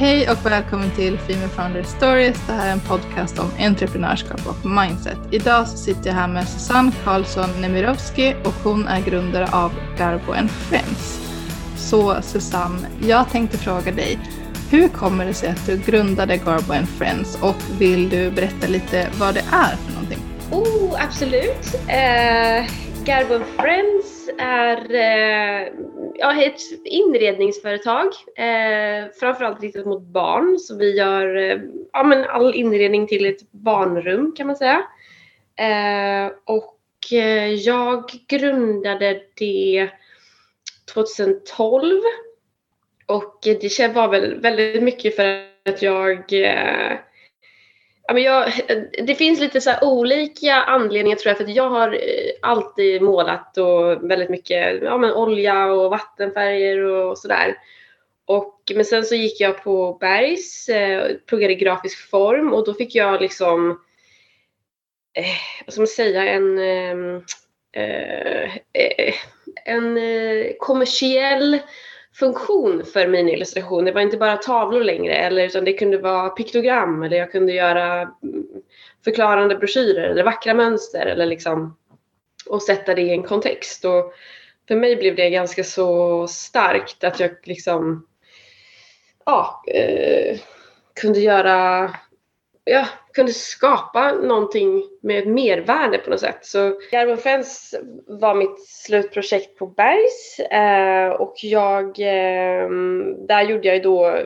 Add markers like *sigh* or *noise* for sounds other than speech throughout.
Hej och välkommen till Female Founder Stories. Det här är en podcast om entreprenörskap och mindset. Idag så sitter jag här med Susanne Karlsson Nemirovski och hon är grundare av Garbo Friends. Så Susanne, jag tänkte fråga dig, hur kommer det sig att du grundade Garbo Friends och vill du berätta lite vad det är för någonting? Oh, absolut. Uh, Garbo Friends är uh ja, ett inredningsföretag, eh, framförallt riktat mot barn. Så vi gör eh, ja, men all inredning till ett barnrum kan man säga. Eh, och eh, jag grundade det 2012. Och det var väl väldigt mycket för att jag eh, Ja, men jag, det finns lite så olika anledningar tror jag för att jag har eh, alltid målat och väldigt mycket ja, men olja och vattenfärger och sådär. Och, men sen så gick jag på Bergs, eh, pluggade grafisk form och då fick jag liksom, eh, vad ska man säga, en, ehm, eh, eh, en eh, kommersiell funktion för min illustration. Det var inte bara tavlor längre, eller, utan det kunde vara piktogram eller jag kunde göra mm, förklarande broschyrer eller vackra mönster eller liksom och sätta det i en kontext. Och för mig blev det ganska så starkt att jag liksom ja, eh, kunde göra ja, kunde skapa någonting med mervärde på något sätt. Så Garbo Friends var mitt slutprojekt på Bergs eh, och jag, eh, där gjorde jag då,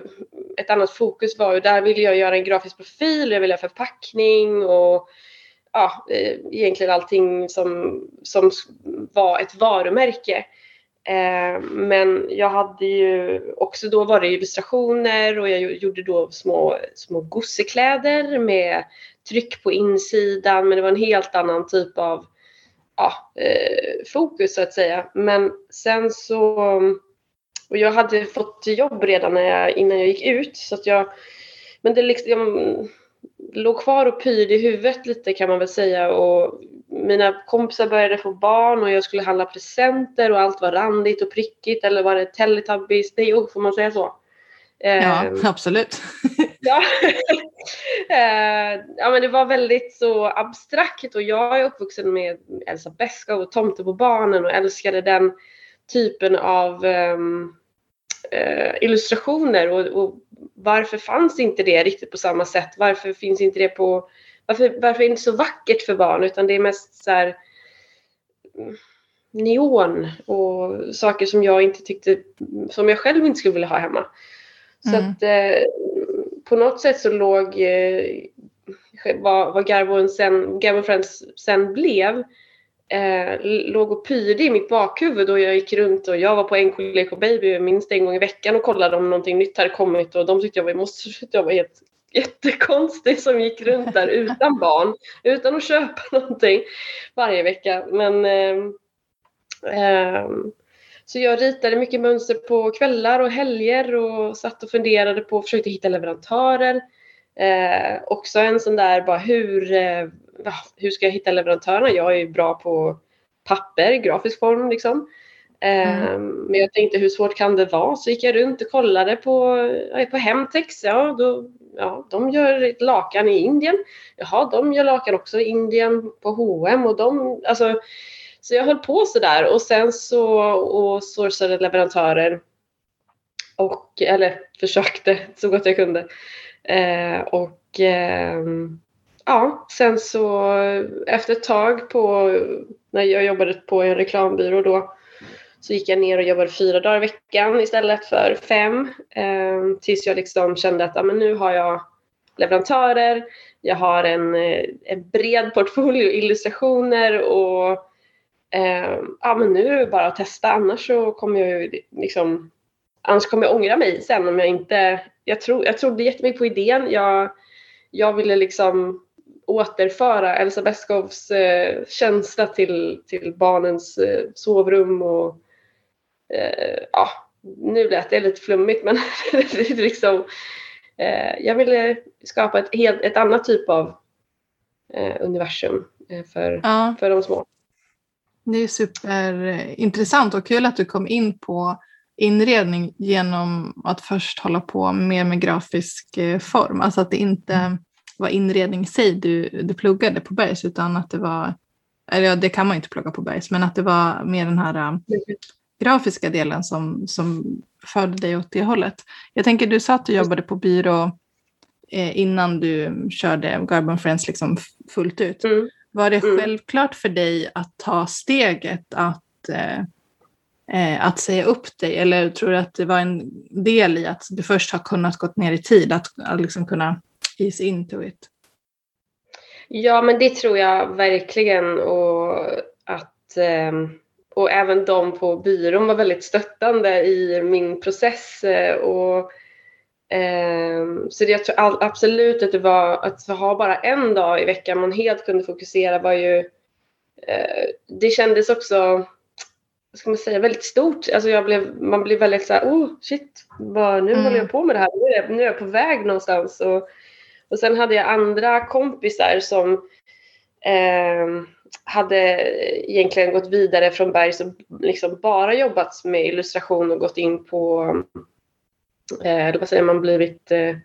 ett annat fokus var ju, där ville jag göra en grafisk profil, jag ville ha förpackning och ja, eh, egentligen allting som, som var ett varumärke. Eh, men jag hade ju också då var det illustrationer och jag gjorde då små, små gossekläder med tryck på insidan men det var en helt annan typ av ja, eh, fokus så att säga. Men sen så och jag hade fått jobb redan när jag, innan jag gick ut så att jag men det liksom jag, låg kvar och pyrde i huvudet lite kan man väl säga och mina kompisar började få barn och jag skulle handla presenter och allt var randigt och prickigt eller var det Teletubbies? Nej, oh, får man säga så? Ja, um, absolut. *laughs* ja. uh, *laughs* ja, men det var väldigt så abstrakt och jag är uppvuxen med Elsa Beskow och Tomte på barnen och älskade den typen av um, uh, illustrationer och, och, varför fanns inte det riktigt på samma sätt? Varför finns inte det på varför, varför är det inte så vackert för barn utan det är mest så här, mm, neon och saker som jag inte tyckte, som jag själv inte skulle vilja ha hemma. Så mm. att eh, på något sätt så låg eh, vad, vad Garbo, sen, Garbo Friends sen blev eh, låg och pyrde i mitt bakhuvud och jag gick runt och jag var på NK Baby minst en gång i veckan och kollade om någonting nytt hade kommit och de tyckte jag var, måste, jag var helt jättekonstig som gick runt där utan barn, utan att köpa någonting varje vecka. Men eh, eh, så jag ritade mycket mönster på kvällar och helger och satt och funderade på och försökte hitta leverantörer. Eh, också en sån där bara hur, eh, hur ska jag hitta leverantörerna? Jag är ju bra på papper, grafisk form liksom. Mm. Ehm, men jag tänkte hur svårt kan det vara? Så gick jag runt och kollade på, på Hemtex. Ja, då, ja, de gör lakan i Indien. Jaha, de gör lakan också i Indien på H&M och de, alltså, så jag höll på sådär och sen så och sourcade leverantörer och, eller försökte *laughs* så gott jag kunde. Eh, och eh, ja, sen så efter ett tag på, när jag jobbade på en reklambyrå då, så gick jag ner och jobbade fyra dagar i veckan istället för fem. Eh, tills jag liksom kände att ah, men nu har jag leverantörer, jag har en, eh, en bred portfolio illustrationer och eh, ah, men nu är det bara att testa annars så kommer jag liksom annars kommer jag ångra mig sen om jag inte jag, tro, jag trodde jättemycket på idén. Jag, jag ville liksom återföra Elsa Beskows eh, känsla till, till barnens eh, sovrum och eh, ja, nu lät det lite flummigt men *laughs* liksom, eh, jag ville skapa ett, helt, ett annat typ av eh, universum eh, för, ja. för de små. Det är superintressant och kul att du kom in på inredning genom att först hålla på mer med grafisk eh, form. Alltså att det inte var inredning i sig du, du pluggade på Bergs utan att det var, eller ja, det kan man inte plugga på Bergs, men att det var mer den här äh, grafiska delen som, som förde dig åt det hållet. Jag tänker du sa att du jobbade på byrå eh, innan du körde Garbo Friends liksom fullt ut. Mm. Var det mm. självklart för dig att ta steget att, eh, eh, att säga upp dig eller tror du att det var en del i att du först har kunnat gått ner i tid, att, att liksom kunna ease into it? Ja, men det tror jag verkligen och att ehm, och även de på byrån var väldigt stöttande i min process eh, och ehm, så det, jag tror absolut att det var att ha bara en dag i veckan man helt kunde fokusera var ju eh, det kändes också vad ska man säga, väldigt stort. Alltså jag blev, man blev väldigt så här, oh shit, vad, nu mm. håller jag på med det här, nu är, jag, nu är jag på väg någonstans. Och och sen hade jag andra kompisar som eh, hade egentligen gått vidare från Berg som liksom bara jobbat med illustration och gått in på, eh, vad säger man, blivit eh,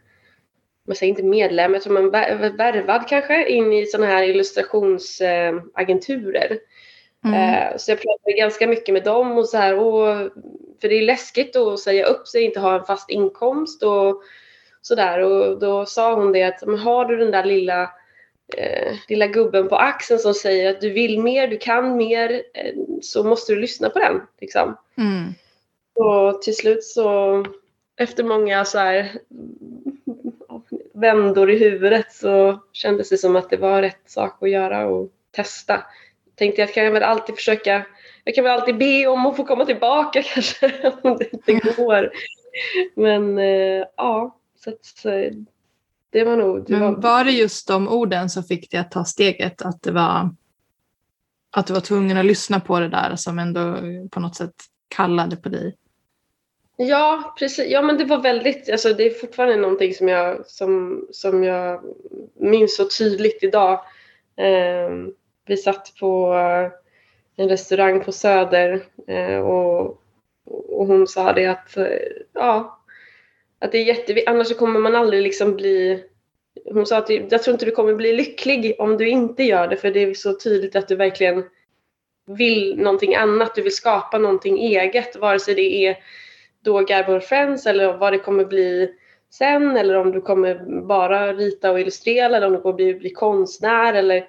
man säger inte medlem, jag tror man värvad kanske in i sådana här illustrationsagenturer. Mm. Eh, så jag pratade ganska mycket med dem och så här, och, för det är läskigt att säga upp sig, inte ha en fast inkomst och sådär och då sa hon det att har du den där lilla eh, lilla gubben på axeln som säger att du vill mer, du kan mer eh, så måste du lyssna på den. Liksom. Mm. Och till slut så efter många så här vändor i huvudet så kändes det som att det var rätt sak att göra och testa. Tänkte jag kan jag väl alltid försöka, jag kan väl alltid be om att få komma tillbaka *laughs* kanske om det inte går. Men eh, ja, så, att, så det var nog... Det var... var det just de orden som fick dig att ta steget? Att, det var, att du var tvungen att lyssna på det där som ändå på något sätt kallade på dig? Ja, precis. Ja, men det var väldigt, alltså det är fortfarande någonting som jag, som, som jag minns så tydligt idag. Eh, vi satt på en restaurang på Söder eh, och, och hon sa det att eh, ja, att det är jätteviktigt, annars kommer man aldrig liksom bli hon sa att jag tror inte du kommer bli lycklig om du inte gör det för det är så tydligt att du verkligen vill någonting annat, du vill skapa någonting eget vare sig det är då Garbo Friends eller vad det kommer bli sen eller om du kommer bara rita och illustrera eller om du kommer bli, bli konstnär eller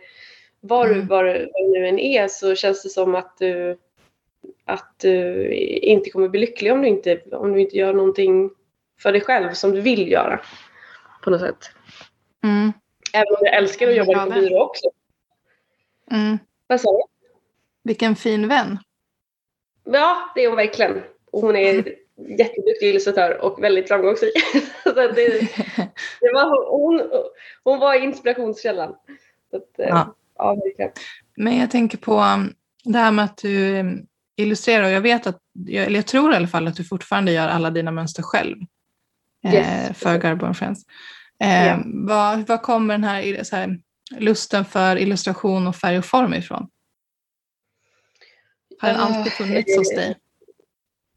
vad, mm. vad, vad det nu än är så känns det som att du, att du inte kommer bli lycklig om du inte, om du inte gör någonting för dig själv som du vill göra. På något sätt. Mm. Även om jag älskar att jobba på byrå också. Mm. Vad sa du? Vilken fin vän. Ja, det är hon verkligen. Och hon är mm. *laughs* jätteduktig illustratör och väldigt framgångsrik. *laughs* så det, det var, hon, hon var inspirationskällan. Så att, eh, ja. Ja, Men jag tänker på um, det här med att du um, illustrerar och jag vet att, eller jag tror i alla fall att du fortfarande gör alla dina mönster själv yes. Eh, för Garbo Friends. Yeah. Vad, vad kommer den här, så här lusten för illustration och färg och form ifrån? Har den alltid funnits hos dig?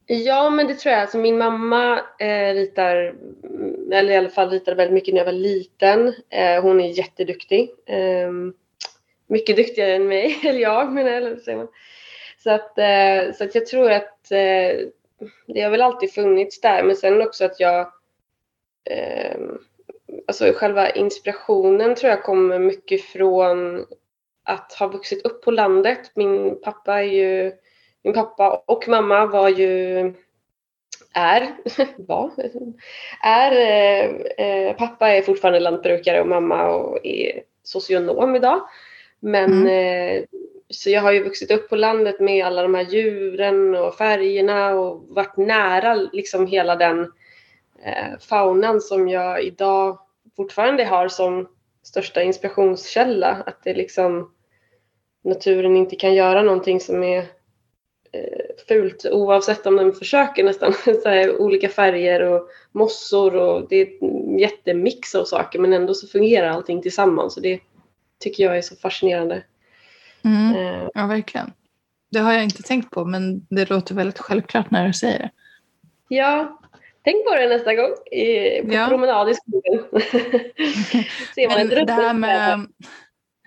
Ja, men det tror jag. Alltså, min mamma eh, ritar, eller i alla fall ritade väldigt mycket när jag var liten. Eh, hon är jätteduktig. Eh, mycket duktigare än mig, *laughs* eller jag menar eller säger man. Så att, eh, så att jag tror att eh, det har väl alltid funnits där. Men sen också att jag eh, alltså själva inspirationen tror jag kommer mycket från att ha vuxit upp på landet. Min pappa är ju, min pappa och mamma var ju, är, *laughs* var, är, eh, pappa är fortfarande lantbrukare och mamma och är socionom idag. Men mm. eh, så jag har ju vuxit upp på landet med alla de här djuren och färgerna och varit nära liksom hela den eh, faunan som jag idag fortfarande har som största inspirationskälla. Att det liksom naturen inte kan göra någonting som är eh, fult oavsett om den försöker nästan. *laughs* Så här, olika färger och mossor och det är en jättemix av saker men ändå så fungerar allting tillsammans och det tycker jag är så fascinerande. Mm. Eh. Ja, verkligen. Det har jag inte tänkt på men det låter väldigt självklart när du säger det. Ja, tänk på det nästa gång i, på ja. promenad i skogen. *laughs* Ser man Men det här med,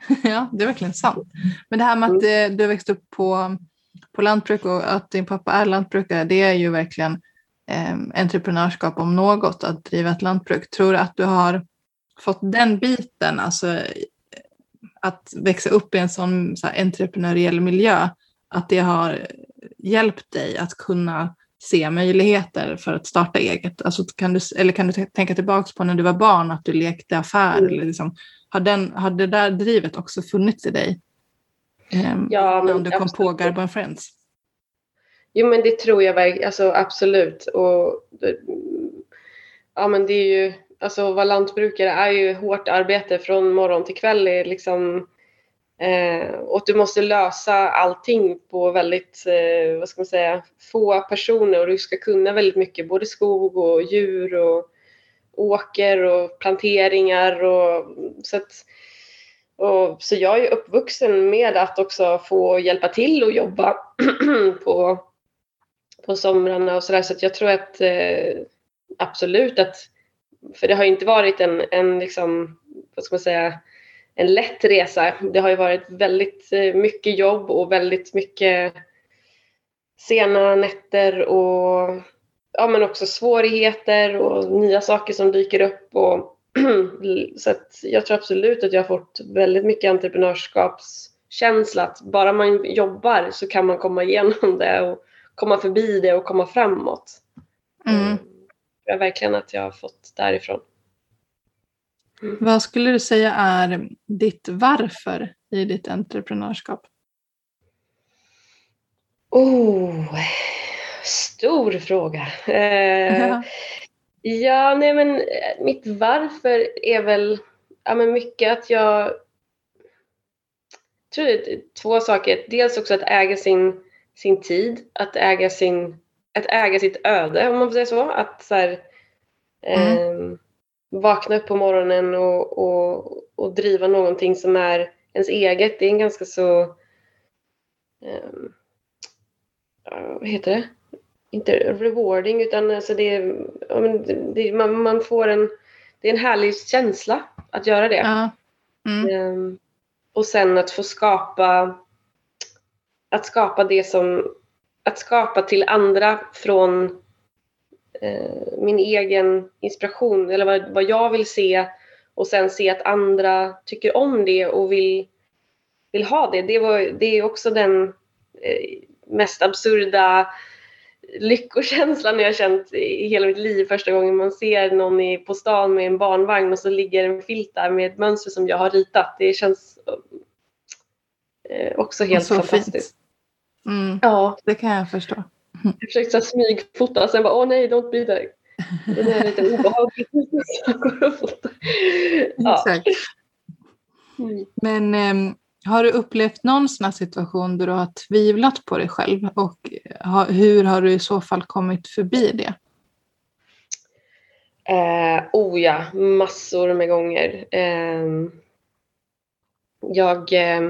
*laughs* Ja, det är verkligen sant. Men det här med att mm. Eh, du växte upp på, på lantbruk och att din pappa är lantbrukare, det är ju verkligen eh, entreprenörskap om något, att driva ett lantbruk. Tror du att du har fått den biten, alltså att växa upp i en sån så här, entreprenöriell miljö, att det har hjälpt dig att kunna se möjligheter för att starta eget? Alltså kan du, eller kan du tänka tillbaka på när du var barn, att du lekte affär? Mm. Eller liksom, har, den, har det där drivet också funnits i dig? Um, ja, men, du kom absolut. på Garbo Friends? Jo men det tror jag verkligen, alltså absolut. Och, ja men det är ju, alltså vara lantbrukare är ju hårt arbete från morgon till kväll. Är liksom, eh, och du måste lösa allting på väldigt, eh, vad ska man säga, få personer. Och du ska kunna väldigt mycket, både skog och djur och åker och planteringar och så att, och, så jag är uppvuxen med att också få hjälpa till och jobba *clears throat* på, på somrarna och sådär. Så att jag tror att eh, absolut att för det har inte varit en, en liksom, vad ska man säga, en lätt resa. Det har ju varit väldigt eh, mycket jobb och väldigt mycket sena nätter och ja, men också svårigheter och nya saker som dyker upp. Och *clears throat* så jag tror absolut att jag har fått väldigt mycket entreprenörskapskänsla. Att bara man jobbar så kan man komma igenom *laughs* det och komma förbi det och komma framåt. Mm jag verkligen att jag har fått därifrån. Mm. Vad skulle du säga är ditt varför i ditt entreprenörskap? Oh, stor fråga. Eh, ja. ja, nej men eh, mitt varför är väl ja, men mycket att jag tror det är två saker. Dels också att äga sin, sin tid, att äga sin att äga sitt öde om man får säga så. Att så här, mm. eh, vakna upp på morgonen och, och, och driva någonting som är ens eget. Det är en ganska så, eh, vad heter det? Inte rewarding utan alltså det, det man, man, får en, det är en härlig känsla att göra det. Ja. Mm. Eh, och sen att få skapa att skapa det som att skapa till andra från min egen inspiration eller vad, vad jag vill se och sen se att andra tycker om det och vill, vill ha det. Det, var, det är också den eh, mest absurda lyckokänslan jag känt i hela mitt liv första gången man ser någon i, på stan med en barnvagn och så ligger en filt där med ett mönster som jag har ritat. Det känns eh, också helt fantastiskt. Mm. Ja. Det kan jag förstå. Jag försökte smygfota, sen bara åh nej, don't be there. Det är lite obehagligt. *laughs* ja. Exakt. Mm. Men um, har du upplevt någon sån här situation där du har tvivlat på dig själv och ha, hur har du i så fall kommit förbi det? Eh, oh ja, massor med gånger. Eh, jag eh,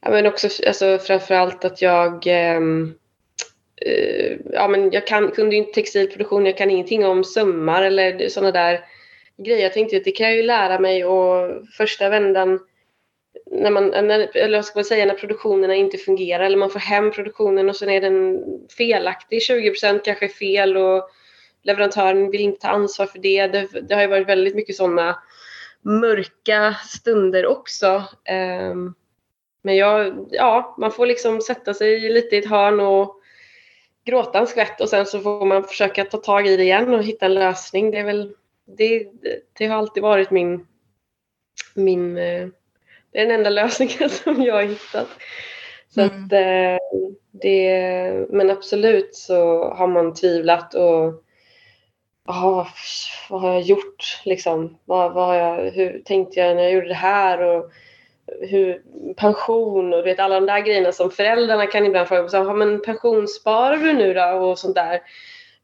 men också alltså, framförallt att jag ehm, eh, Eh, ja, men jag kan, kunde ju inte textilproduktion, jag kan ingenting om sömmar eller sådana där grejer. Jag tänkte att det kan jag ju lära mig och första vändan när man, när, eller vad ska man säga, när produktionerna inte fungerar eller man får hem produktionen och sen är den felaktig, 20% kanske är fel och leverantören vill inte ta ansvar för det. Det, det har ju varit väldigt mycket sådana mörka stunder också. Ehm, men jag, ja, man får liksom sätta sig lite i ett hörn och gråta en skvätt och sen så får man försöka ta tag i det igen och hitta en lösning. Det är väl, det, det har alltid varit min, min, eh, det är den enda lösningen *laughs* som jag har hittat. Så mm. att eh, det, men absolut så har man tvivlat och aha, vad har jag gjort liksom? Vad, vad har jag, hur tänkte jag när jag gjorde det här? Och, hur, pension och vet, alla de där grejerna som föräldrarna kan ibland fråga. Så, man pensionssparar du nu då? Och sånt där.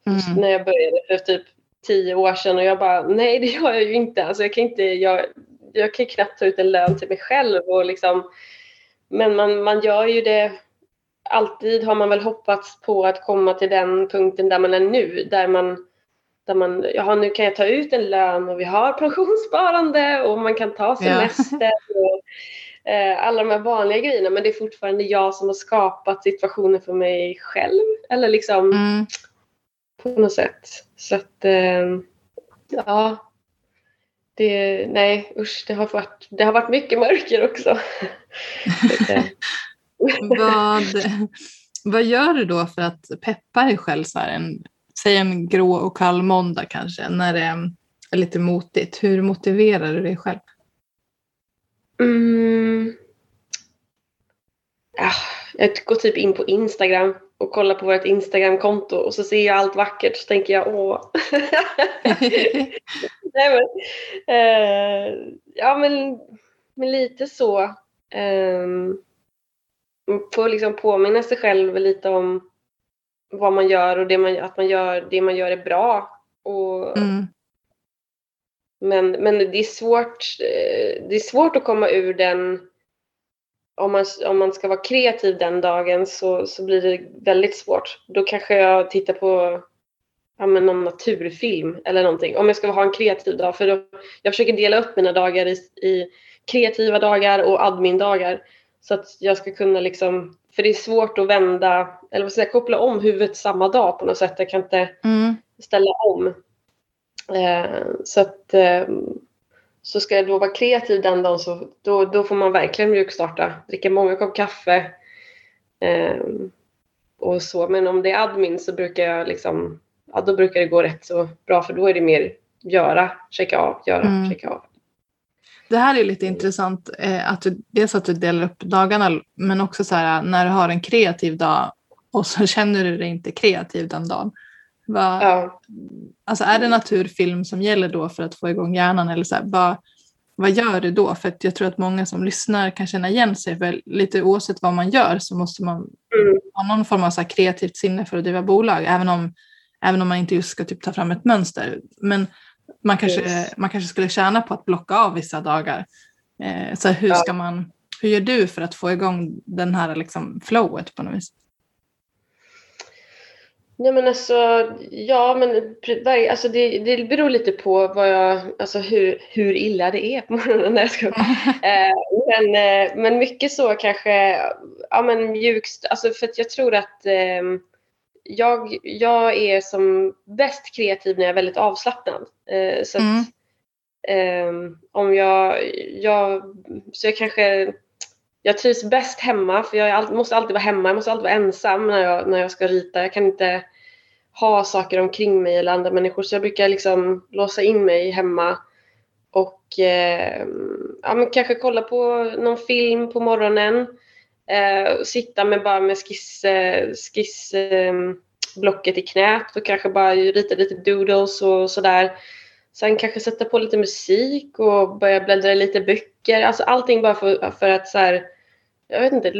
Mm. När jag började för typ tio år sedan och jag bara nej det gör jag ju inte. Alltså jag kan inte, jag, jag kan knappt ta ut en lön till mig själv och liksom men man, man gör ju det alltid har man väl hoppats på att komma till den punkten där man är nu. Där man, där man jaha nu kan jag ta ut en lön och vi har pensionssparande och man kan ta semester. Ja. Och, eh, alla de här vanliga grejerna. Men det är fortfarande jag som har skapat situationen för mig själv. Eller liksom mm. på något sätt. Så att eh, ja. Det, nej usch, det har, varit, det har varit mycket mörker också. *laughs* vad, vad gör du då för att peppa dig själv så här en, säg en grå och kall måndag kanske när det är lite motigt. Hur motiverar du dig själv? Mm. Ja, jag går typ in på Instagram och kollar på vårt Instagramkonto och så ser jag allt vackert så tänker jag åh. *laughs* Nej, men, eh, ja men, men lite så. Eh, får liksom påminna sig själv lite om vad man gör och det man, att man gör, det man gör är bra. Och, mm. men, men det är svårt eh, det är svårt att komma ur den om man, om man ska vara kreativ den dagen så, så blir det väldigt svårt. Då kanske jag tittar på ja, men någon naturfilm eller någonting. Om jag ska ha en kreativ dag. För då, jag försöker dela upp mina dagar i, i kreativa dagar och admin-dagar. Så att jag ska kunna liksom, för det är svårt att vända, eller vad ska jag koppla om huvudet samma dag på något sätt. Jag kan inte mm. ställa om. Eh, så att eh, så ska jag då vara kreativ den dagen så då, då får man verkligen mjukstarta. Dricka många kopp kaffe. Eh, och så. Men om det är admin så brukar jag liksom, ja då brukar det gå rätt så bra för då är det mer göra, checka av, göra, mm. checka av. Det här är lite intressant, eh, att du, dels att du delar upp dagarna men också så här när du har en kreativ dag och så *laughs* känner du dig inte kreativ den dagen. Va, ja. Alltså är det naturfilm som gäller då för att få igång hjärnan eller så här, vad, vad gör du då? För att jag tror att många som lyssnar kan känna igen sig. För lite oavsett vad man gör så måste man mm. ha någon form av så kreativt sinne för att driva bolag. Även om, även om man inte just ska typ ta fram ett mönster. Men man kanske, yes. man kanske skulle tjäna på att blocka av vissa dagar. Eh, så hur, ska man, hur gör du för att få igång den här liksom flowet på något vis? Nej men alltså, ja men alltså det, det beror lite på vad jag, alltså hur, hur illa det är på morgonen. *laughs* När jag ska, *laughs* eh, men, eh, men mycket så kanske, ja men mjukst, alltså för att jag tror att eh, jag, jag är som bäst kreativ när jag är väldigt avslappnad. Eh, så mm. att, ehm, om jag, jag, så jag kanske jag trivs bäst hemma för jag all, måste alltid vara hemma, jag måste alltid vara ensam när jag, när jag ska rita. Jag kan inte ha saker omkring mig eller andra människor så jag brukar liksom låsa in mig hemma och eh, ja, men kanske kolla på någon film på morgonen. Eh, sitta med bara med skiss, eh, skissblocket ehm, i knät och kanske bara rita lite doodles och sådär. Sen kanske sätta på lite musik och börja bläddra i lite böcker. Alltså allting bara för, för att så här, jag vet inte,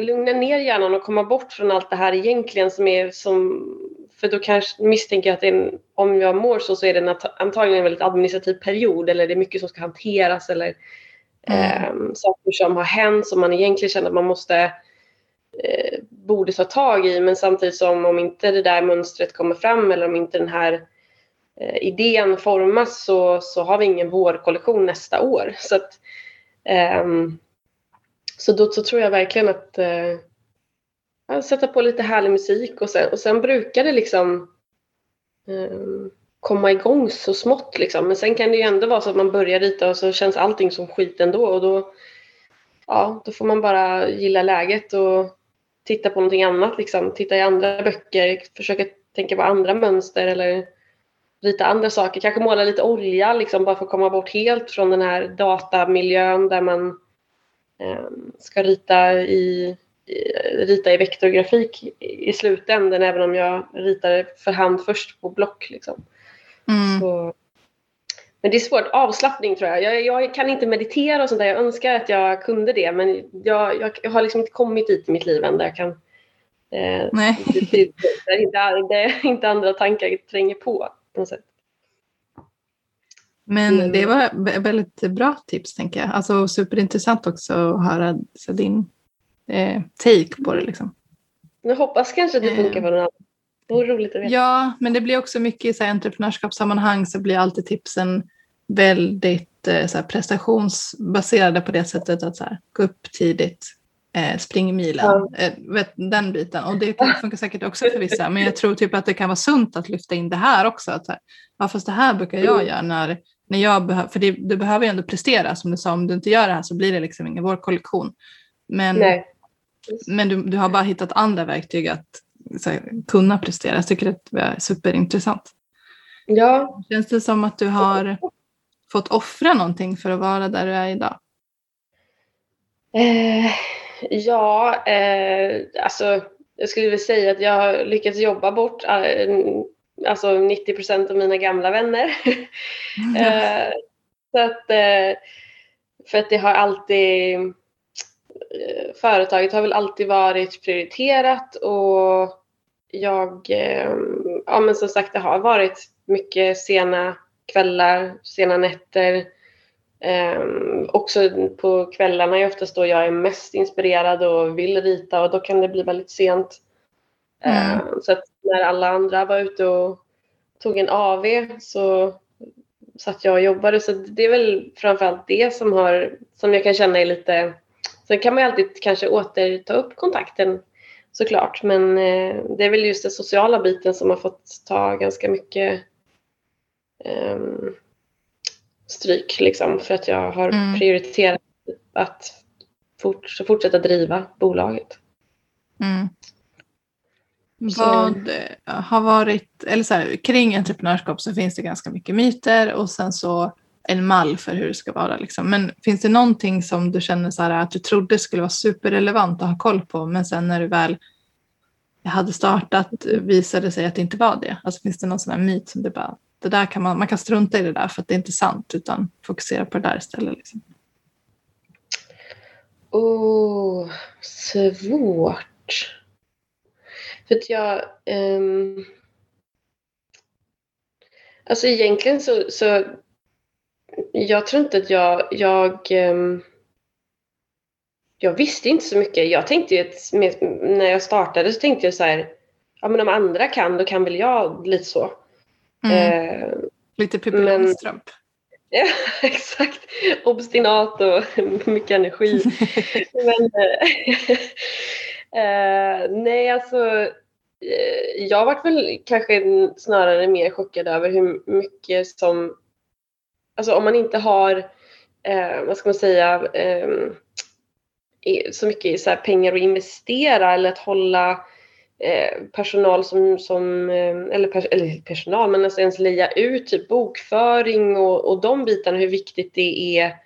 lugna ner hjärnan och komma bort från allt det här egentligen som är som för då kanske misstänker jag att en, om jag mår så så är det antagligen en väldigt administrativ period eller det är mycket som ska hanteras eller mm. eh, saker som har hänt som man egentligen känner att man måste eh, borde ta tag i men samtidigt som om inte det där mönstret kommer fram eller om inte den här eh, idén formas så, så har vi ingen vårkollektion nästa år. Så att, eh, så då så tror jag verkligen att eh, sätta på lite härlig musik och sen, och sen brukar det liksom eh, komma igång så smått liksom. Men sen kan det ju ändå vara så att man börjar rita och så känns allting som skit ändå och då, ja, då får man bara gilla läget och titta på någonting annat liksom. Titta i andra böcker, försöka tänka på andra mönster eller rita andra saker. Kanske måla lite olja liksom bara för att komma bort helt från den här datamiljön där man eh, ska rita i, rita i vektorgrafik i slutändan även om jag ritar för hand först på block. Liksom. Mm. Så, men det är svårt. Avslappning tror jag. jag. jag. kan inte meditera och sånt där. Jag önskar att jag kunde det men jag, jag, jag har liksom inte kommit dit i mitt liv än där jag kan eh, Nej. *laughs* där inte, där inte andra tankar tränger på. på något sätt. Men det var väldigt bra tips tänker jag. Alltså superintressant också att höra så din eh, take på det. Liksom. Jag hoppas kanske att det funkar för någon annan. Det vore roligt att veta. Ja, men det blir också mycket i så här, entreprenörskapssammanhang så blir alltid tipsen väldigt eh, så här, prestationsbaserade på det sättet att så här, gå upp tidigt, eh, spring milen, Ja. eh, vet, den biten. Och det funkar säkert också för vissa, men jag tror typ att det kan vara sunt att lyfta in det här också. Att, här, ja, fast det här brukar jag Mm. göra när, när jag behöver, för det, du behöver ju ändå prestera som du sa, om du inte gör det här så blir det liksom ingen vårkollektion. Men, Nej. men du, du har bara hittat andra verktyg att här, kunna prestera. Jag tycker att det är superintressant. Ja, Känns det som att du har fått offra någonting för att vara där du är idag? Eh, ja, eh, alltså jag skulle väl säga att jag har lyckats jobba bort eh, alltså 90 procent av mina gamla vänner. *laughs* eh, så att, eh, för att det har alltid, företaget har väl alltid varit prioriterat och jag, eh, ja men som sagt det har varit mycket sena kvällar, sena nätter. Um, också på kvällarna är oftast då jag är mest inspirerad och vill rita och då kan det bli väldigt sent. Mm. Eh, så att när alla andra var ute och tog en AV så satt jag och jobbade. Så det är väl framförallt det som, har, som jag kan känna är lite... Sen kan man ju alltid kanske återta upp kontakten såklart. Men eh, det är väl just den sociala biten som har fått ta ganska mycket ehm, stryk liksom för att jag har Mm. prioriterat att fort, fortsätta driva bolaget. Mm. Vad eh, har varit, eller så här, kring entreprenörskap så finns det ganska mycket myter och sen så en mall för hur det ska vara. Liksom. Men finns det någonting som du känner så här, att du trodde skulle vara superrelevant att ha koll på men sen när du väl hade startat visade sig att det inte var det? Alltså finns det någon sån här myt som du bara, det där kan man, man kan strunta i det där för att det är inte sant utan fokusera på det där istället. Liksom. Oh, svårt. För att jag... Um... alltså egentligen så, så... Jag tror inte att jag... Jag, ehm, jag visste inte så mycket. Jag tänkte att när jag startade så tänkte jag så här... Ja men om andra kan, då kan väl jag lite så. Mm. Eh, Lite Pippi Långstrump. *laughs* Ja, exakt. Obstinat och *laughs* mycket energi. *laughs* Men, eh, eh, nej, alltså. Eh, jag varit väl kanske snarare mer chockad över hur mycket som... Alltså om man inte har, eh, vad ska man säga, eh, så mycket så pengar att investera eller att hålla eh, personal som, som eh, eller, pers- eller personal, men alltså ens leja ut typ bokföring och, och de bitarna, hur viktigt det är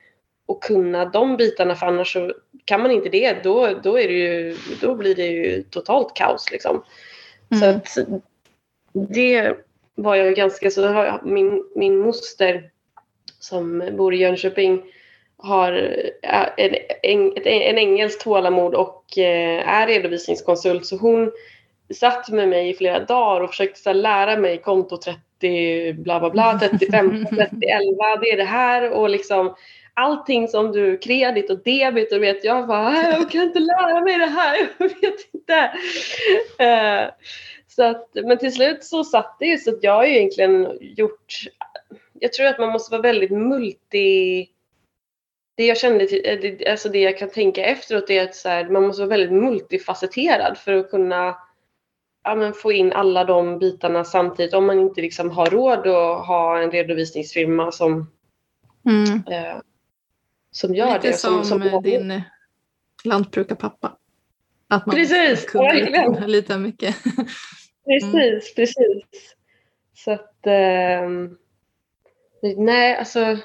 att kunna de bitarna för annars så kan man inte det då, då, är det ju, då blir det ju totalt kaos liksom. Så Mm. att det var jag ganska, så har jag, min, min moster som bor i Jönköping har äh, en, en, en engelsk tålamod och eh, är redovisningskonsult så hon satt med mig i flera dagar och försökte så lära mig konto 30 bla bla bla 35, 30, 11 det är det här och liksom allting som du kredit och debit och vet jag bara "Nej, jag kan inte lära mig det här *laughs* jag vet inte. Eh, så att, men till slut så satt det ju så att jag har ju egentligen gjort jag tror att man måste vara väldigt multi det jag kände, eh, alltså det jag kan tänka efteråt är att så här, man måste vara väldigt multifacetterad för att kunna ja, få in alla de bitarna samtidigt om man inte liksom har råd att ha en redovisningsfirma som, Mm. eh, som gör Lite det. som, som, din eh, lantbrukarpappa. Att man Precis, lite, mycket. Precis, precis. Så att... ehm, nej, alltså...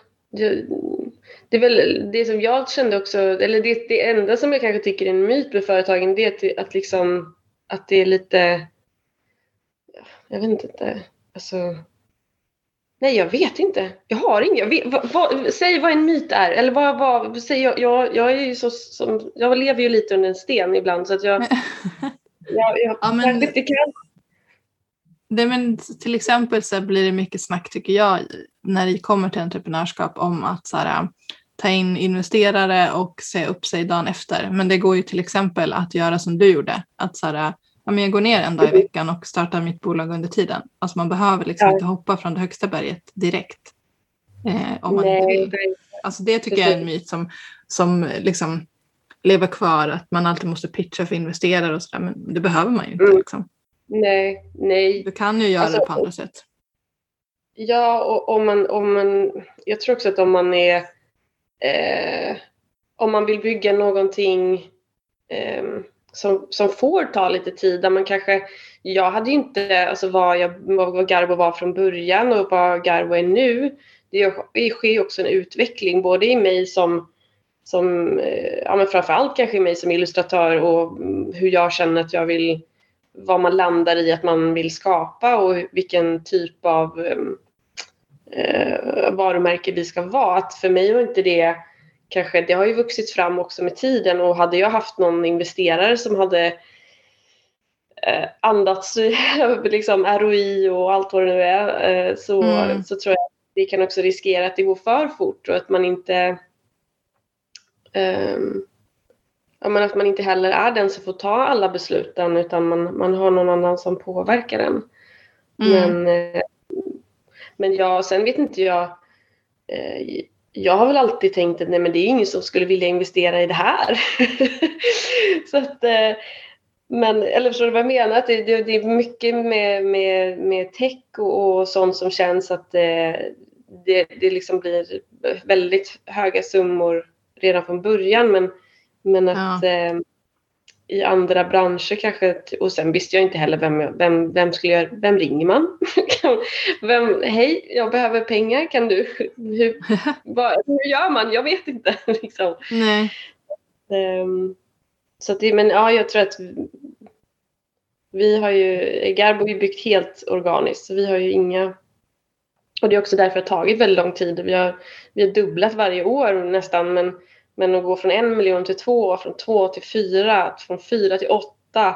Det, är väl det som jag kände också, eller det, det enda som jag kanske tycker är en myt med företagen, det är att, att liksom att det är lite... Jag vet inte. Alltså... Nej, jag vet inte. Jag har ingen. Jag vad, vad, säg vad en myt är. Eller vad, vad säg, jag, jag, jag är ju så som, jag lever ju lite under en sten ibland så att jag, *laughs* jag, jag Ja, men- kanske inte kan Det, men till exempel så blir det mycket snack tycker jag när det kommer till entreprenörskap om att så här, ta in investerare och se upp sig dagen efter. Men det går ju till exempel att göra som du gjorde. Att så här, ja, men jag går ner en dag i veckan och startar mitt bolag under tiden. Alltså man behöver liksom ja. inte hoppa från det högsta berget direkt. Eh, om man Nej, vill. Alltså det tycker jag är en myt som, som liksom lever kvar, att man alltid måste pitcha för investerare och sådär, men det behöver man ju inte. Mm. Liksom. Nej, nej. Du kan ju göra alltså, det på andra sätt. Ja, och om man, om man, jag tror också att om man är, eh, om man vill bygga någonting eh, som, som får ta lite tid, där man kanske, jag hade ju inte, alltså vad, jag, vad Garbo var från början och vad Garbo är nu, det sker också en utveckling både i mig som, som eh, ja men framförallt kanske i mig som illustratör och hur jag känner att jag vill, vad man landar i att man vill skapa och vilken typ av eh, varumärke vi ska vara. Att för mig var inte det kanske, det har ju vuxit fram också med tiden och hade jag haft någon investerare som hade eh, andats *laughs* liksom ROI och allt vad det nu är eh, så, mm. så tror jag det kan också riskera att det går för fort och att man inte um, ja, men att man inte heller är den som får ta alla besluten utan man, man har någon annan som påverkar den. Mm. Men, eh, men jag, sen vet inte jag eh, jag har väl alltid tänkt att nej men det är ingen som skulle vilja investera i det här. *laughs* så att, eh, men, eller förstår du vad jag menar? Att det, det, det är mycket med, med, med tech och, och sånt som känns att det, det liksom blir väldigt höga summor redan från början. Men, men att ja. eh, i andra branscher kanske, och sen visste jag inte heller vem, vem, vem, skulle jag, vem ringer man? *laughs* vem, Hej, jag behöver pengar, kan du? Hur, *laughs* vad, hur gör man? Jag vet inte. *laughs* liksom. Nej. Um, så det, men ja, jag tror att vi har ju, Garbo är byggt helt organiskt, så vi har ju inga och det är också därför det har tagit väldigt lång tid. Vi har, vi har dubblat varje år nästan men, men att gå från en miljon till två, från två till fyra, från fyra till åtta.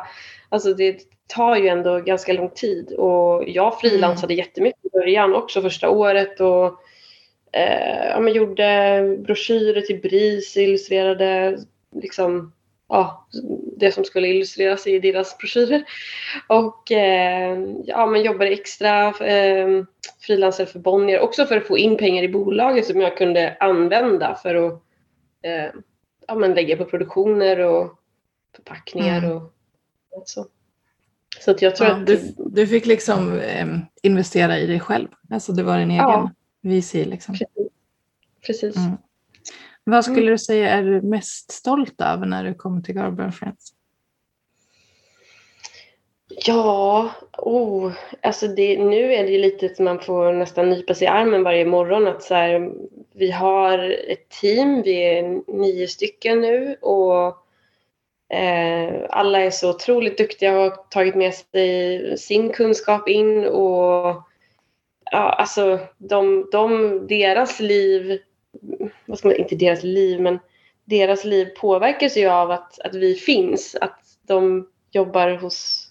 Alltså det tar ju ändå ganska lång tid och jag frilansade mm. jättemycket i början också första året och eh, ja, men gjorde broschyrer till BRIS, illustrerade liksom ja, det som skulle illustreras i deras broschyrer. Och eh, ja, men jobbade extra, eh, frilansade för Bonnier, också för att få in pengar i bolaget som jag kunde använda för att eh, ja, men lägga på produktioner och förpackningar mm. och, så. Så att jag tror ja, att... Du, du fick liksom eh, investera i dig själv, alltså det var din egen ja. VC liksom. Precis. Precis. Mm. Vad skulle mm. du säga är du mest stolt över när du kommer till Garber Friends? Ja, oh, alltså det, nu är det ju lite att man får nästan nypa sig i armen varje morgon. Att så här, vi har ett team, vi är nio stycken nu och eh, alla är så otroligt duktiga och har tagit med sig sin kunskap in och ja, alltså de, de, deras liv vad ska man, inte deras liv, men deras liv påverkas ju av att, att vi finns. Att de jobbar hos,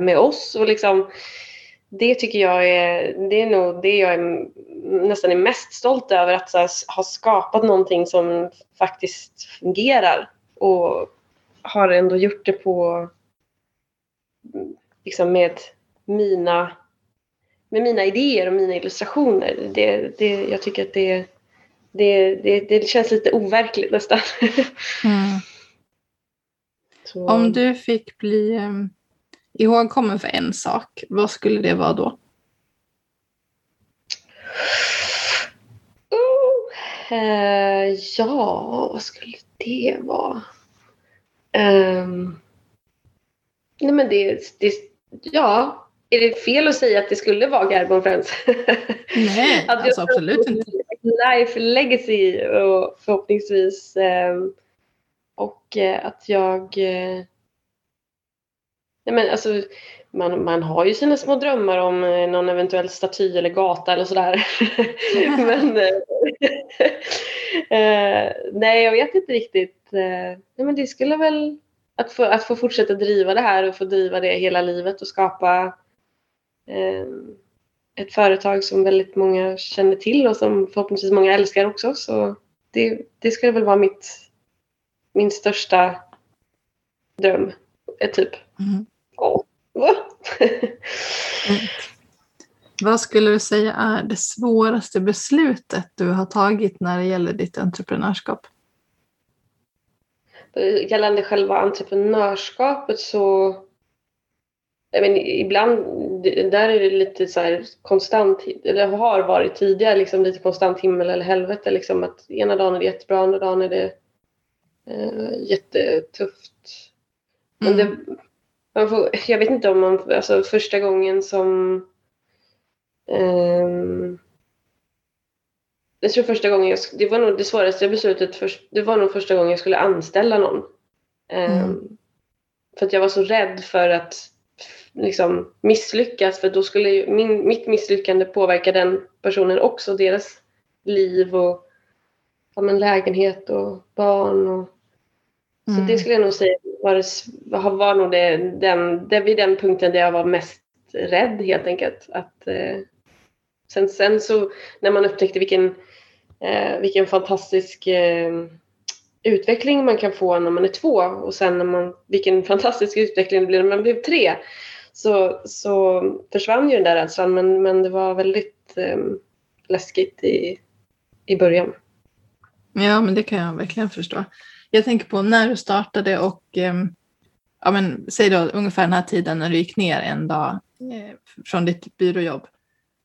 med oss och liksom det tycker jag är, det är nog det jag är, nästan är mest stolt över. Att här, ha skapat någonting som faktiskt fungerar och har ändå gjort det på liksom med mina med mina idéer och mina illustrationer. Det, det, jag tycker att det, det, det, det känns lite overkligt nästan. *laughs* Mm. Om du fick bli um, ihågkommen för en sak, vad skulle det vara då? Oh, uh, ja, vad skulle det vara? Um, nej men det, det, ja, är det fel att säga att det skulle vara Garbon Friends? Nej, *laughs* alltså absolut inte. Life legacy och förhoppningsvis ehm, och eh, att jag eh, Nej men alltså man, man har ju sina små drömmar om eh, någon eventuell staty eller gata eller sådär. *laughs* men *laughs* eh, nej, jag vet inte riktigt. nej, men det skulle väl att få, att få fortsätta driva det här och få driva det hela livet och skapa eh, ett företag som väldigt många känner till och som förhoppningsvis många älskar också. Så det, det skulle väl vara mitt, min största dröm, typ. Mm. *laughs* Vad skulle du säga är det svåraste beslutet du har tagit när det gäller ditt entreprenörskap? Gällande själva entreprenörskapet så jag men, ibland, där är det lite så här konstant, eller har varit tidigare, liksom lite konstant himmel eller helvete. Liksom att ena dagen är det jättebra, andra dagen är det eh, jättetufft. Men mm. det, man får, jag vet inte om man, alltså första gången som eh, jag tror första gången jag, det var nog det svåraste beslutet, för, det var nog första gången jag skulle anställa någon. Eh, mm. För att jag var så rädd för att liksom misslyckas för då skulle ju min, mitt misslyckande påverka den personen också, deras liv och ja, men lägenhet och barn. Och, mm. Så det skulle jag nog säga var, det, var nog det, den, det vid den punkten där jag var mest rädd helt enkelt. Att, eh, sen, sen så när man upptäckte vilken, eh, vilken fantastisk eh, utveckling man kan få när man är två och sen när man, vilken fantastisk utveckling det blir när man blev tre så, så försvann ju den där rädslan men, men det var väldigt eh, läskigt i, i början. Ja, men det kan jag verkligen förstå. Jag tänker på när du startade och eh, ja, men, säg då ungefär den här tiden när du gick ner en dag eh, från ditt byråjobb.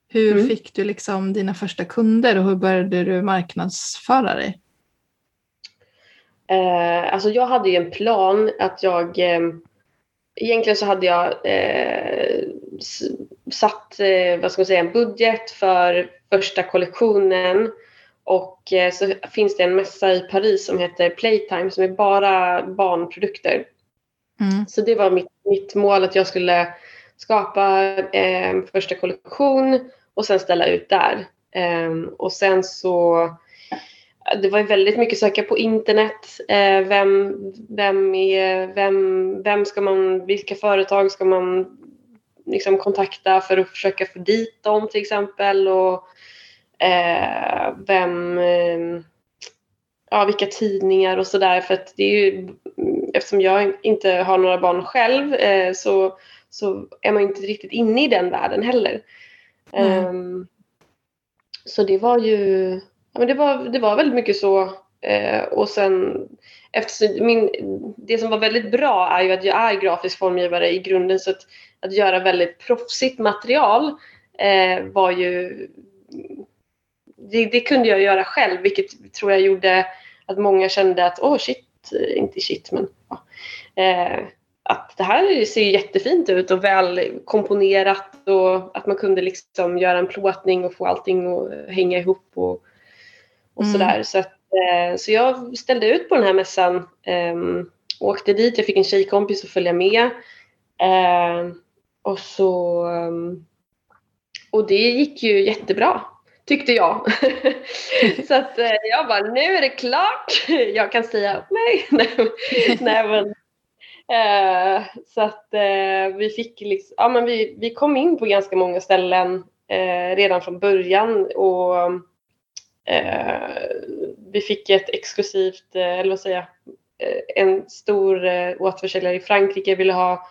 Hur mm. fick du liksom dina första kunder och hur började du marknadsföra dig? Eh, alltså jag hade ju en plan att jag ehm, egentligen så hade jag eh, satt eh, vad ska man säga, en budget för första kollektionen och eh, så finns det en mässa i Paris som heter Playtime som är bara barnprodukter. Mm. Så det var mitt, mitt mål att jag skulle skapa eh, första kollektion och sen ställa ut där. Ehm, och sen så det var väldigt mycket söka på internet. Eh, vem, vem, är, vem, vem ska man, vilka företag ska man liksom kontakta för att försöka få dit dem till exempel. Och, eh, vem, eh, ja, vilka tidningar och sådär. För att det är ju, eftersom jag inte har några barn själv eh, så, så är man inte riktigt inne i den världen heller. Mm. Så det var ju ja, men det, var, det var väldigt mycket så. Eh, och sen eftersom min, det som var väldigt bra är ju att jag är grafisk formgivare i grunden så att, att göra väldigt proffsigt material eh, var ju det, det, kunde jag göra själv vilket tror jag gjorde att många kände att åh oh, shit, inte shit men ja. eh, att det här ser jättefint ut och väl komponerat och att man kunde liksom göra en plåtning och få allting att hänga ihop och och mm. sådär. Så, att, eh, så jag ställde ut på den här mässan. Eh, åkte dit, jag fick en tjejkompis att följa med. Eh, och så... Ehm, och det gick ju jättebra tyckte jag. *laughs* så att eh, jag bara, nu är det klart. *laughs* jag kan säga nej. nej, men, eh, så att eh, vi fick liksom, ja men vi, vi kom in på ganska många ställen eh, redan från början och Eh, vi fick ett exklusivt, eh, eller vad säger jag, eh, en stor eh, återförsäljare i Frankrike ville ha,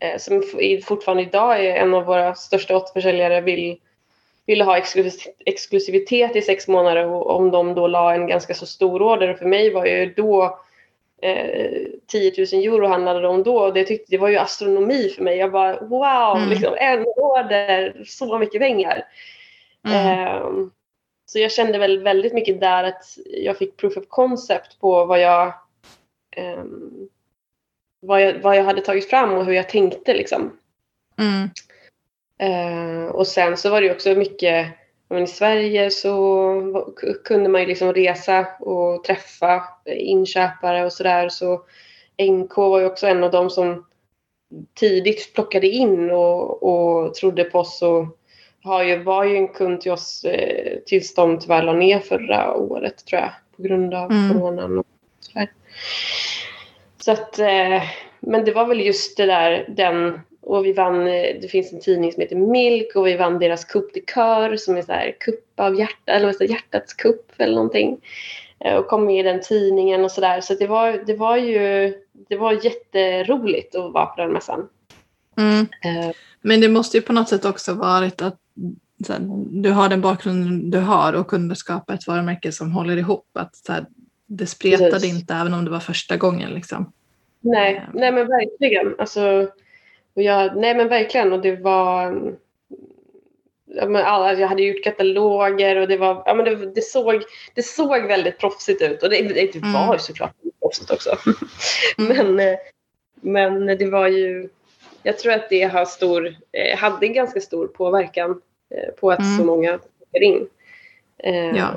eh, som fortfarande idag är en av våra största återförsäljare, vill, ville ha exklusivitet i sex månader och om de då la en ganska så stor order. För mig var ju då eh, 10 000 euro handlade de då och det, tyckte, det var ju astronomi för mig. Jag bara wow, mm. liksom, en order, så mycket pengar. Mm. Eh, så jag kände väl väldigt mycket där att jag fick proof of concept på vad jag, um, vad jag, vad jag hade tagit fram och hur jag tänkte liksom. Mm. Uh, och sen så var det också mycket, men i Sverige så kunde man ju liksom resa och träffa inköpare och sådär. Så NK var ju också en av dem som tidigt plockade in och, och trodde på oss och har ju, var ju en kund till oss eh, tills de tyvärr la ner förra året tror jag på grund av mm. coronan och sådär. Så att, eh, men det var väl just det där, den, och vi vann, eh, det finns en tidning som heter Milk och vi vann deras Coupe de Coeur som är så här kupp av hjärta, eller säger, hjärtats kupp eller någonting. Eh, och kom med i den tidningen och sådär. Så det var, det var ju, det var jätteroligt att vara på den mässan. Mm. Uh, Men det måste ju på något sätt också varit att här, du har den bakgrunden du har och kunde skapa ett varumärke som håller ihop. Att så här, det spretade Precis. inte även om det var första gången. Liksom. Nej, eh. nej men verkligen. Alltså, och jag, nej men verkligen. Och det var... Ja, jag hade gjort kataloger och det, var, ja, men det, det, såg, det såg väldigt proffsigt ut. Och det, det mm. var ju såklart proffsigt också. Mm. *laughs* men, eh, men det var ju... Jag tror att det har stor, eh, hade en ganska stor påverkan på att mm. så många in. Ja.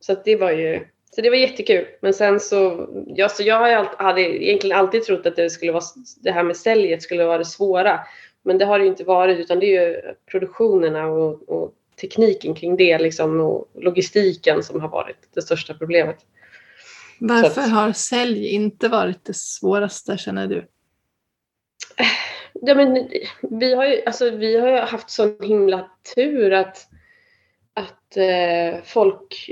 Så det var ju så det var jättekul. Men sen så, ja, så jag hade egentligen alltid trott att det, skulle vara, det här med säljet skulle vara det svåra. Men det har det ju inte varit utan det är ju produktionerna och, och tekniken kring det liksom, och logistiken som har varit det största problemet. Varför att, har sälj inte varit det svåraste känner du? Ja, men, vi, har ju, alltså, vi har haft sån himla tur att att eh, folk,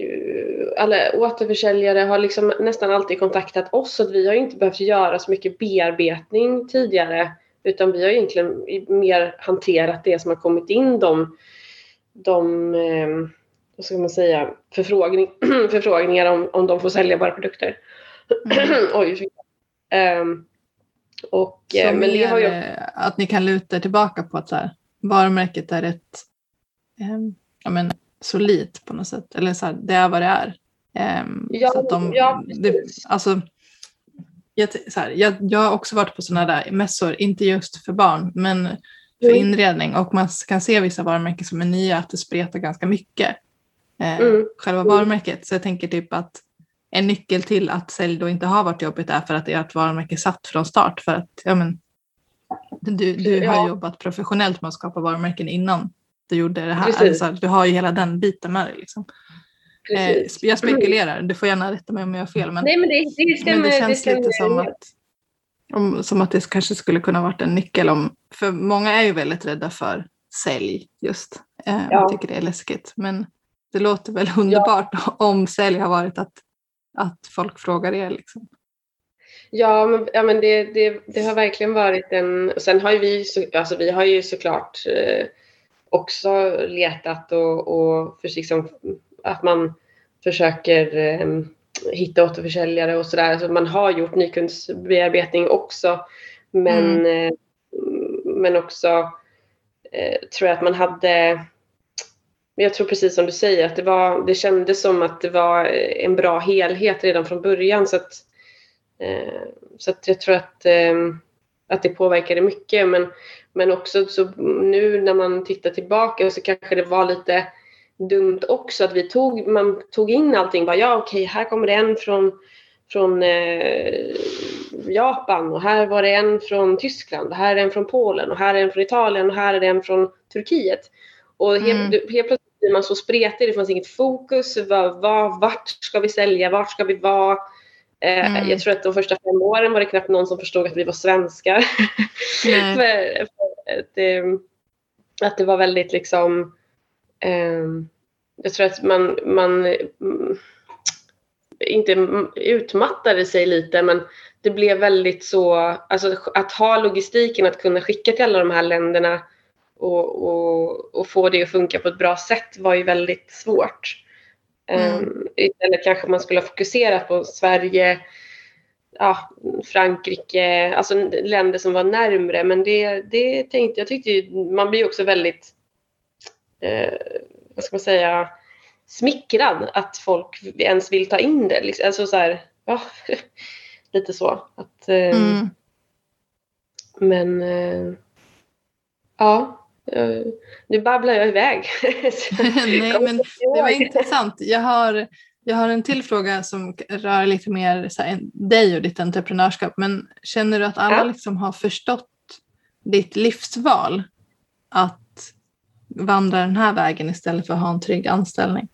alla återförsäljare har liksom nästan alltid kontaktat oss så att vi har inte behövt göra så mycket bearbetning tidigare utan vi har egentligen mer hanterat det som har kommit in de, de eh, vad ska man säga, förfrågning, *clears throat* förfrågningar om, om de får sälja våra produkter. Mm. *clears throat* Oj, um, och, så men det har ju... att ni kan luta tillbaka på att så här, varumärket är ett um, ja, men, solidt på något sätt. Eller så här, det är vad det är. Um, ja, så att de, ja, det, alltså, jag, så här, jag, jag har också varit på sådana där mässor, inte just för barn, men för mm. inredning. Och man kan se vissa varumärken som är nya, att det spretar ganska mycket. Eh, mm. Själva varumärket. Så jag tänker typ att en nyckel till att sälj då inte har varit jobbigt är för att ett varumärke satt från start. För att ja, men, du, du ja. har jobbat professionellt med att skapa varumärken innan du gjorde det här. Alltså, du har ju hela den biten med dig. Liksom. Eh, jag spekulerar, du får gärna rätta mig om jag har fel. Men, Nej, men det, det, stämmer, men det känns det lite som att, om, som att det kanske skulle kunna varit en nyckel. Om, för många är ju väldigt rädda för sälj just. Eh, ja. Jag tycker det är läskigt. Men det låter väl *laughs* underbart ja. om sälj har varit att, att folk frågar er. Liksom. Ja, men, ja, men det, det, det har verkligen varit en... Sen har ju vi, alltså vi har ju såklart eh, också letat och, och för liksom, att man försöker eh, hitta återförsäljare och sådär. Så man har gjort nykundsbearbetning också. Men, mm. eh, men också eh, tror jag att man hade jag tror precis som du säger att det, var, det kändes som att det var en bra helhet redan från början. Så att, eh, så att jag tror att, eh, att det påverkade mycket. Men, men också så nu när man tittar tillbaka så kanske det var lite dumt också att vi tog, man tog in allting. Bara, ja okej, här kommer det en från, från eh, Japan och här var det en från Tyskland och här är en från Polen och här är en från Italien och här är det en från Turkiet. Och helt, mm. helt plötsligt blir man så spretig, det fanns inget fokus. Var, var, vart ska vi sälja? Vart ska vi vara? Eh, mm. Jag tror att de första fem åren var det knappt någon som förstod att vi var svenskar. *laughs* för, det, att det var väldigt liksom eh, jag tror att man, man mm, inte utmattade sig lite men det blev väldigt så, alltså att ha logistiken att kunna skicka till alla de här länderna och, och, och få det att funka på ett bra sätt var ju väldigt svårt. Mm. Um, istället kanske man skulle ha fokuserat på Sverige, ja, Frankrike, alltså länder som var närmre. Men det, det tänkte jag tyckte man blir också väldigt, eh, vad ska man säga, smickrad att folk ens vill ta in det. Liksom. Alltså så här, ja, *laughs* lite så. Att, eh, mm. Men eh, ja, nu babblar jag iväg. *laughs* *laughs* Nej, men det var intressant. Jag har, jag har en till fråga som rör lite mer så här, dig och ditt entreprenörskap. Men känner du att alla ja. liksom har förstått ditt livsval? Att vandra den här vägen istället för att ha en trygg anställning?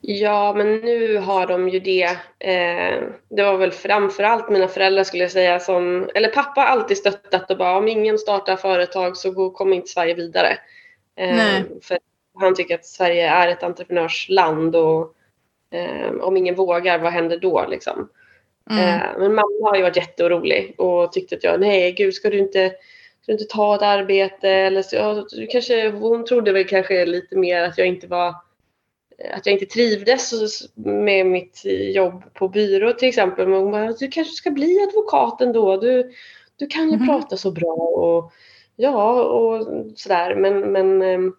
Ja, men nu har de ju det. Eh, det var väl framförallt mina föräldrar skulle jag säga som, eller pappa har alltid stöttat och bara om ingen startar företag så kommer inte Sverige vidare. Eh, för han tycker att Sverige är ett entreprenörsland och eh, om ingen vågar, vad händer då liksom? Mm. Eh, men mamma har ju varit jätteorolig och tyckte att jag, nej gud ska du inte du inte ta ett arbete? Eller så, ja, kanske, hon trodde väl kanske lite mer att jag inte var att jag inte trivdes med mitt jobb på byrå till exempel. Men hon bara, du kanske ska bli advokat ändå. Du, du kan ju mm. prata så bra och ja och sådär. Men, men ehm,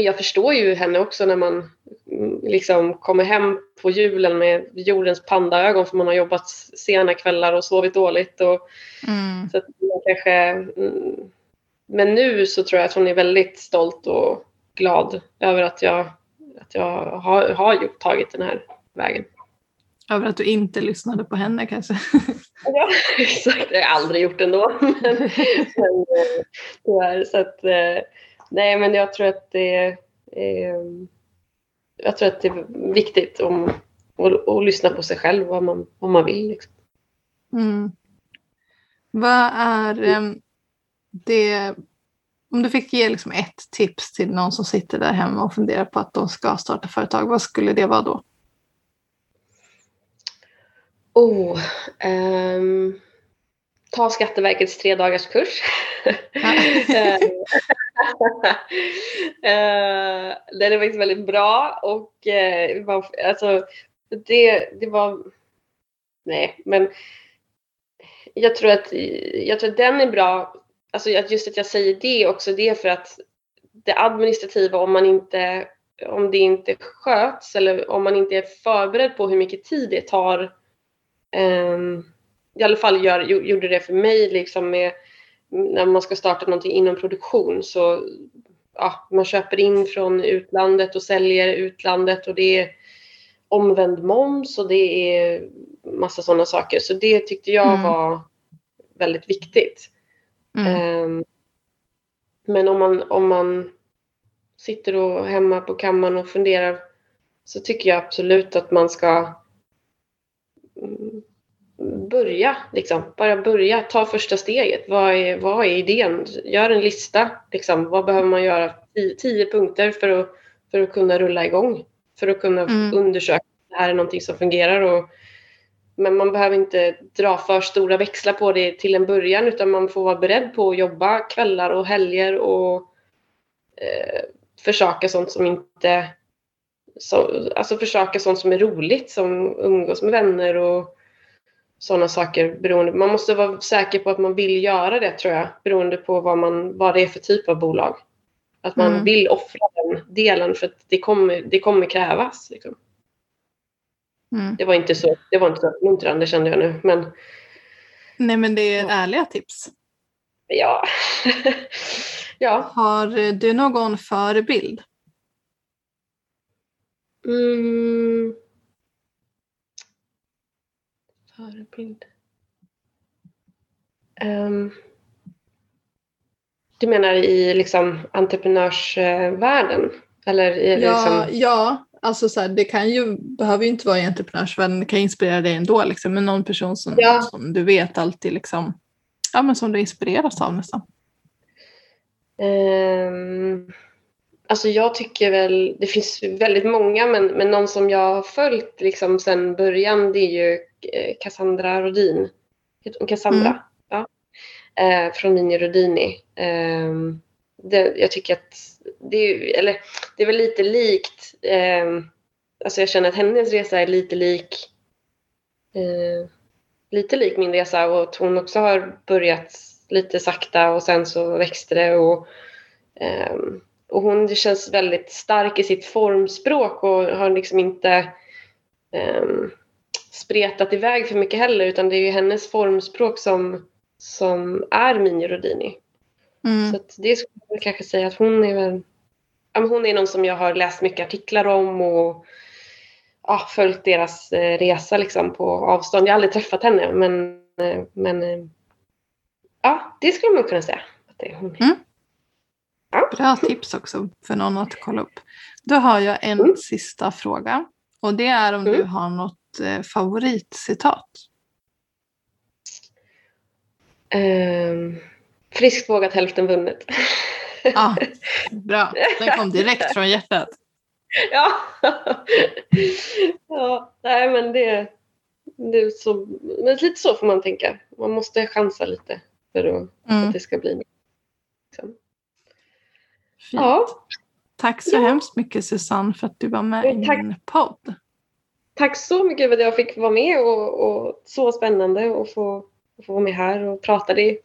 jag förstår ju henne också när man mm, liksom kommer hem på julen med jordens pandaögon för man har jobbat sena kvällar och sovit dåligt. Och, mm. så kanske, mm, men nu så tror jag att hon är väldigt stolt och glad över att jag, att jag har, har tagit den här vägen. Över att du inte lyssnade på henne kanske? *laughs* ja, exakt. Jag har aldrig gjort ändå. men, men, eh, tyvärr. Så att, eh, nej, men jag tror att det är, jag tror att det är viktigt om, att, att lyssna på sig själv vad man, vad man vill. Liksom. Mm. Vad är um, det, om du fick ge liksom ett tips till någon som sitter där hemma och funderar på att de ska starta företag, vad skulle det vara då? Oh, um, ta Skatteverkets tre dagars kurs. *laughs* *laughs* Eh, den är faktiskt väldigt bra och uh, alltså, det, det var... Nej, men jag tror att, jag tror att den är bra. Alltså just att jag säger det också, det är för att det administrativa om man inte om det inte sköts eller om man inte är förberedd på hur mycket tid det tar um, i alla fall gör, gjorde det för mig liksom med när man ska starta någonting inom produktion så ja, man köper in från utlandet och säljer utlandet och det är omvänd moms och det är massa sådana saker. Så det tyckte jag mm. var väldigt viktigt. Mm. Um, men om man, om man sitter och hemma på kammaren och funderar så tycker jag absolut att man ska mm, börja, liksom. bara börja, ta första steget. Vad är, vad är idén? Gör en lista. Liksom. Vad behöver man göra? Tio, tio punkter för att, för att kunna rulla igång. För att kunna mm. undersöka om det här är någonting som fungerar. Och, men man behöver inte dra för stora växlar på det till en början utan man får vara beredd på att jobba kvällar och helger och eh, försöka sånt som inte så, alltså försöka sånt som är roligt som umgås med vänner och sådana saker beroende. Man måste vara säker på att man vill göra det tror jag beroende på vad, man, vad det är för typ av bolag. Att man mm. vill offra den delen för att det kommer, det kommer krävas. Liksom. Mm. Det var inte så, det var inte så uppmuntrande kände jag nu. Men, Nej men det är ja. ärliga tips. Ja. *laughs* ja. Har du någon förebild? Mm. Förebild. Um, du menar i liksom entreprenörsvärlden? Eller i, ja, liksom... ja, alltså så här, det kan ju, behöver ju inte vara i entreprenörsvärlden, det kan inspirera dig ändå. Liksom, men någon person som, ja. som du vet alltid liksom, ja, men som du inspireras av nästan. Um, Alltså jag tycker väl, det finns väldigt många, men, men någon som jag har följt liksom sedan början det är ju eh, Cassandra Rodin. Cassandra, mm. ja. Eh, från Mini Rodini. Eh, det, jag tycker att det är, eller, det är väl lite likt, eh, alltså jag känner att hennes resa är lite lik eh, lite lik min resa och att hon också har börjat lite sakta och sen så växte det och um, och hon känns väldigt stark i sitt formspråk och har liksom inte um, spretat iväg för mycket heller utan det är ju hennes formspråk som, som är Mini Rodini. Mm. Så det skulle jag kanske säga att hon är väl, ja, hon är någon som jag har läst mycket artiklar om och ja, följt deras eh, resa liksom på avstånd. Jag har aldrig träffat henne men, eh, men eh, ja, det skulle man kunna säga. Att det är hon. Mm. Bra tips också för någon att kolla upp. Då har jag en mm. sista fråga. Och det är om mm. du har något eh, favoritcitat? Um, friskt vågat hälften vunnet. ah, *laughs* bra, den kom direkt från hjärtat. Ja, ja nej men det, det är så, men lite så får man tänka. Man måste chansa lite för att, mm. att det ska bli Fint. Ja. Tack så ja. hemskt mycket Susanne för att du var med i min podd. Tack så mycket för att jag fick vara med och, och så spännande att få, få vara med här och prata. Det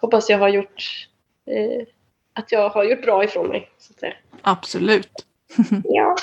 hoppas jag har gjort eh, att jag har gjort bra ifrån mig. Så att säga. Absolut. *laughs* ja.